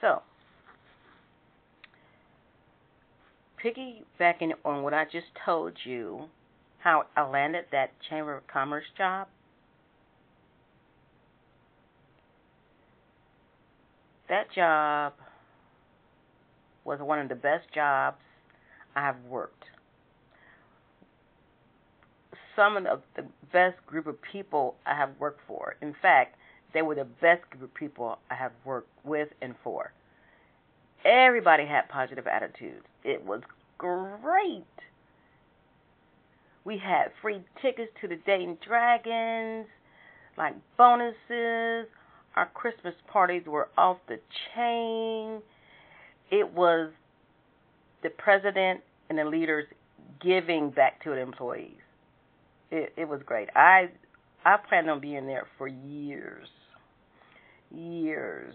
So, piggybacking on what I just told you, how I landed that Chamber of Commerce job. That job was one of the best jobs I have worked. Some of the best group of people I have worked for. In fact, they were the best group of people I have worked with and for. Everybody had positive attitudes. It was great. We had free tickets to the Dayton Dragons, like bonuses. Our Christmas parties were off the chain. It was the president and the leaders giving back to the employees. It, it was great. I I planned on being there for years, years.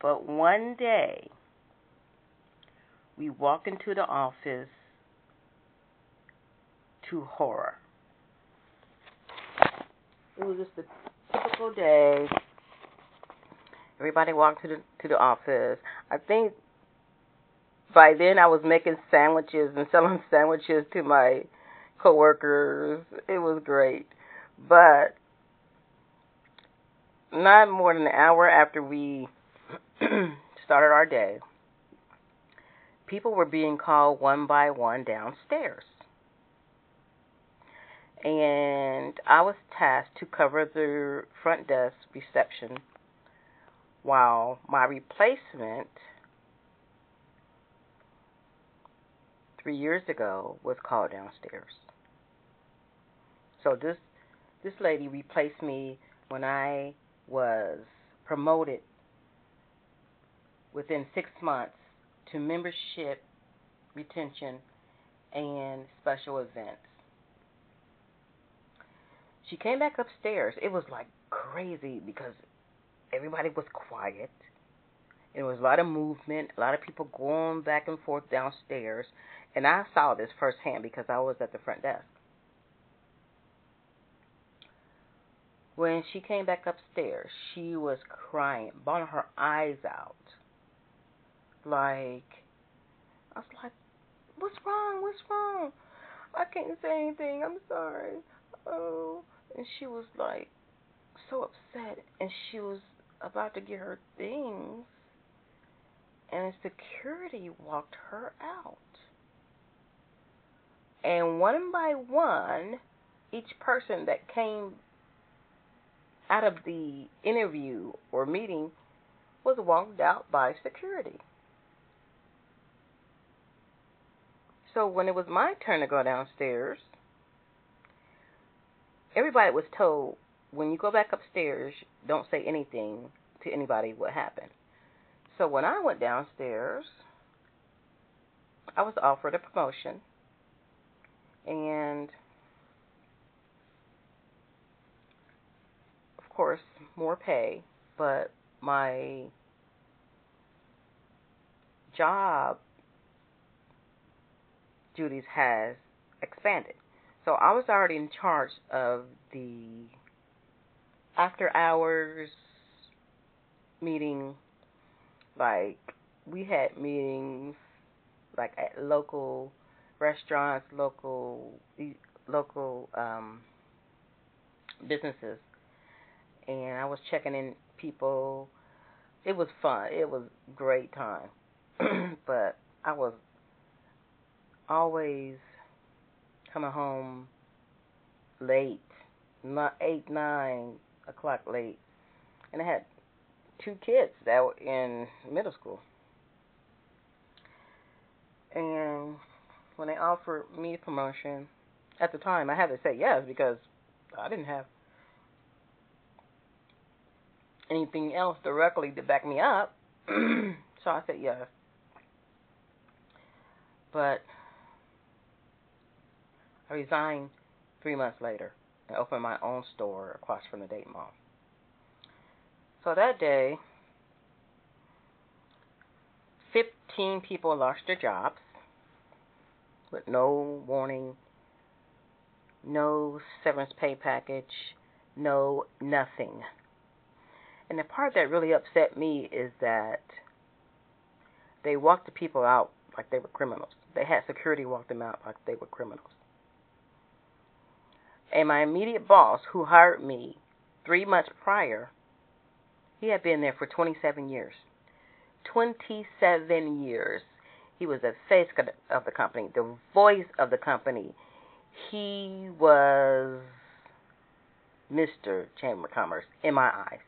But one day, we walk into the office to horror. It was just a typical day. Everybody walked to the to the office. I think by then I was making sandwiches and selling sandwiches to my coworkers. It was great. But not more than an hour after we started our day, people were being called one by one downstairs. And I was tasked to cover the front desk reception while my replacement three years ago was called downstairs. So this this lady replaced me when I was promoted within six months to membership retention and special events. She came back upstairs. It was like crazy because everybody was quiet. There was a lot of movement, a lot of people going back and forth downstairs. And I saw this firsthand because I was at the front desk. When she came back upstairs, she was crying, bawling her eyes out. Like, I was like, What's wrong? What's wrong? I can't say anything. I'm sorry. Oh. And she was like, so upset. And she was about to get her things. And security walked her out. And one by one, each person that came out of the interview or meeting was walked out by security. So when it was my turn to go downstairs, everybody was told when you go back upstairs, don't say anything to anybody what happened. So when I went downstairs, I was offered a promotion and of course more pay, but my job duties has expanded. So I was already in charge of the after hours meeting like we had meetings like at local restaurants, local local um, businesses, and I was checking in people. It was fun. It was great time, but I was always coming home late, not eight nine o'clock late, and I had two kids that were in middle school. And when they offered me a promotion, at the time I had to say yes because I didn't have anything else directly to back me up. so I said yes. But I resigned three months later and opened my own store across from the Dayton Mall. So that day, 15 people lost their jobs with no warning, no severance pay package, no nothing. And the part that really upset me is that they walked the people out like they were criminals. They had security walk them out like they were criminals. And my immediate boss, who hired me three months prior, he had been there for 27 years. 27 years. He was the face of the company, the voice of the company. He was Mr. Chamber of Commerce in my eyes.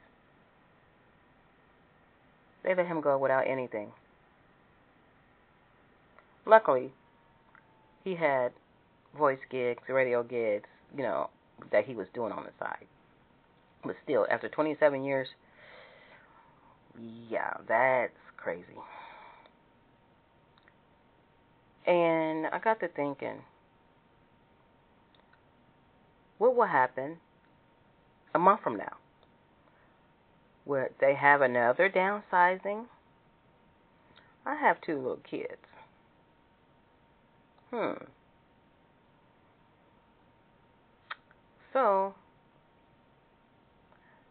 They let him go without anything. Luckily, he had voice gigs, radio gigs, you know, that he was doing on the side. But still, after 27 years, yeah, that's crazy. And I got to thinking, what will happen a month from now? Will they have another downsizing? I have two little kids. Hmm. So,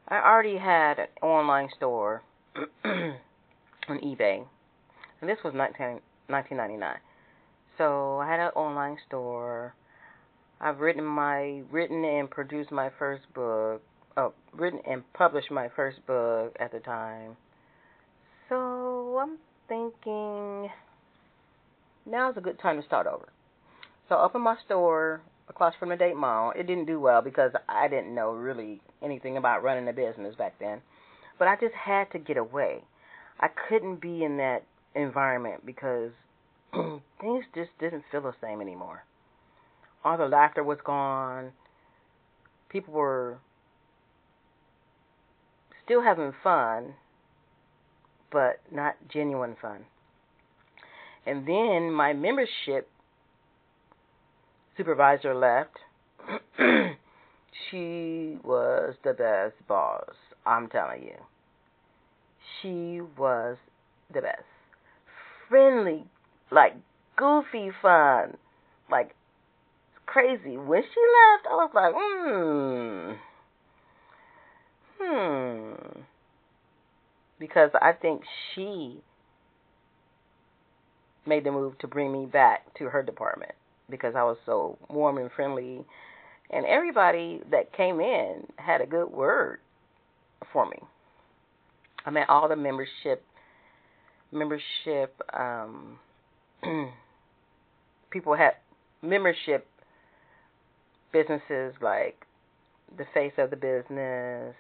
I already had an online store on eBay, and this was 19, 1999. So I had an online store. I've written my written and produced my first book. Oh, written and published my first book at the time. So I'm thinking now's a good time to start over. So I opened my store across from the Dayton Mall. It didn't do well because I didn't know really anything about running a business back then. But I just had to get away. I couldn't be in that environment because things just didn't feel the same anymore. All the laughter was gone. People were still having fun, but not genuine fun. And then my membership supervisor left. she was the best boss, I'm telling you. She was the best. Friendly, like goofy fun, like crazy. When she left, I was like, hmm, hmm, because I think she made the move to bring me back to her department because I was so warm and friendly, and everybody that came in had a good word for me. I met all the membership membership um people had membership businesses like the face of the business.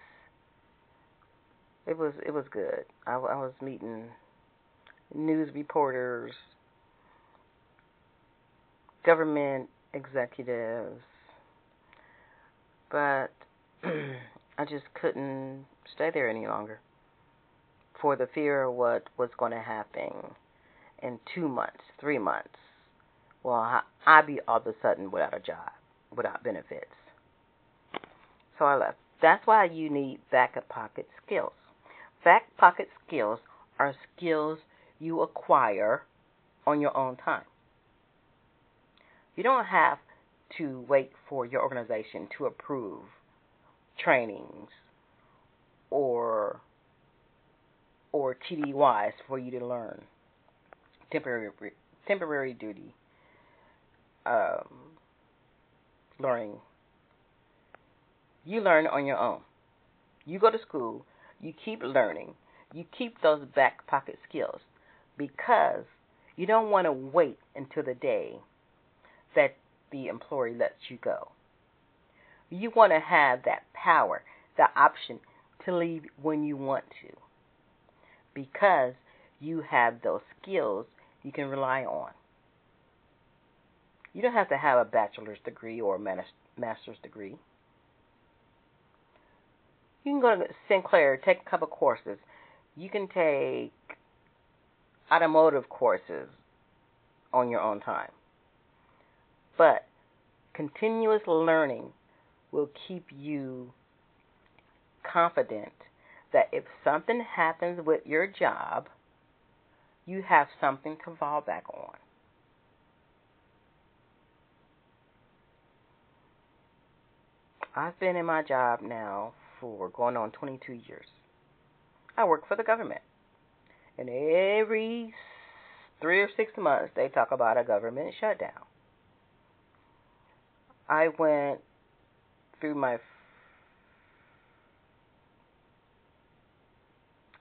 It was it was good. I, I was meeting news reporters, government executives, but I just couldn't stay there any longer for the fear of what was going to happen in two months, three months. Well, I'd be all of a sudden without a job, without benefits. So I left. That's why you need back pocket skills. Back pocket skills are skills you acquire on your own time. You don't have to wait for your organization to approve trainings or or TDYs for you to learn temporary temporary duty um, learning. You learn on your own. You go to school. You keep learning. You keep those back pocket skills because you don't want to wait until the day that the employer lets you go. You want to have that power, the option to leave when you want to because you have those skills you can rely on. You don't have to have a bachelor's degree or a master's degree. You can go to Sinclair, take a couple courses. You can take automotive courses on your own time. But continuous learning will keep you confident that if something happens with your job, you have something to fall back on. I've been in my job now for going on 22 years. I work for the government. And every three or six months, they talk about a government shutdown. I went through my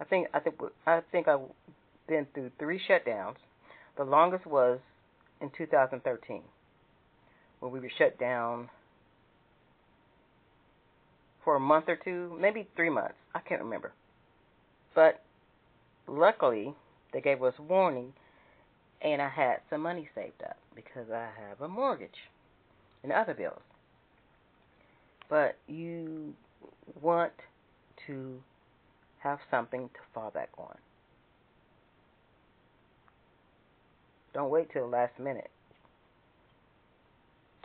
I think I think I think I've been through three shutdowns. The longest was in 2013, when we were shut down for a month or two, maybe three months. I can't remember. But luckily, they gave us warning, and I had some money saved up because I have a mortgage and other bills. But you want to have something to fall back on. Don't wait till the last minute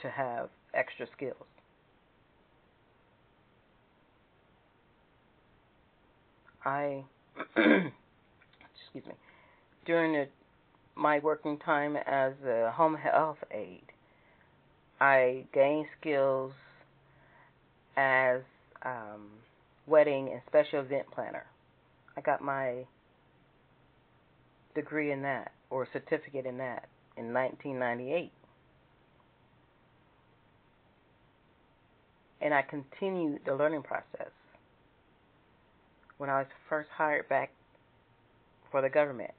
to have extra skills. I, excuse me, during the, my working time as a home health aide, I gained skills as um, wedding and special event planner. I got my degree in that or certificate in that in 1998. And I continued the learning process. When I was first hired back for the government,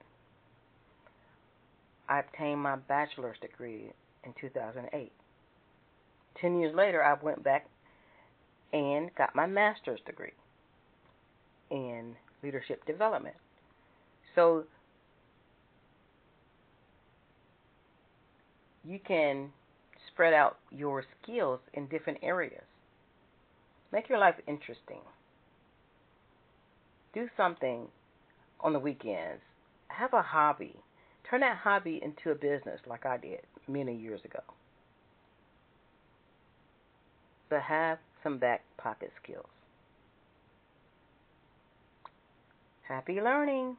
I obtained my bachelor's degree in 2008. Ten years later, I went back and got my master's degree in leadership development. So you can spread out your skills in different areas. Make your life interesting. Do something on the weekends. Have a hobby. Turn that hobby into a business like I did many years ago. But have some back pocket skills. Happy learning!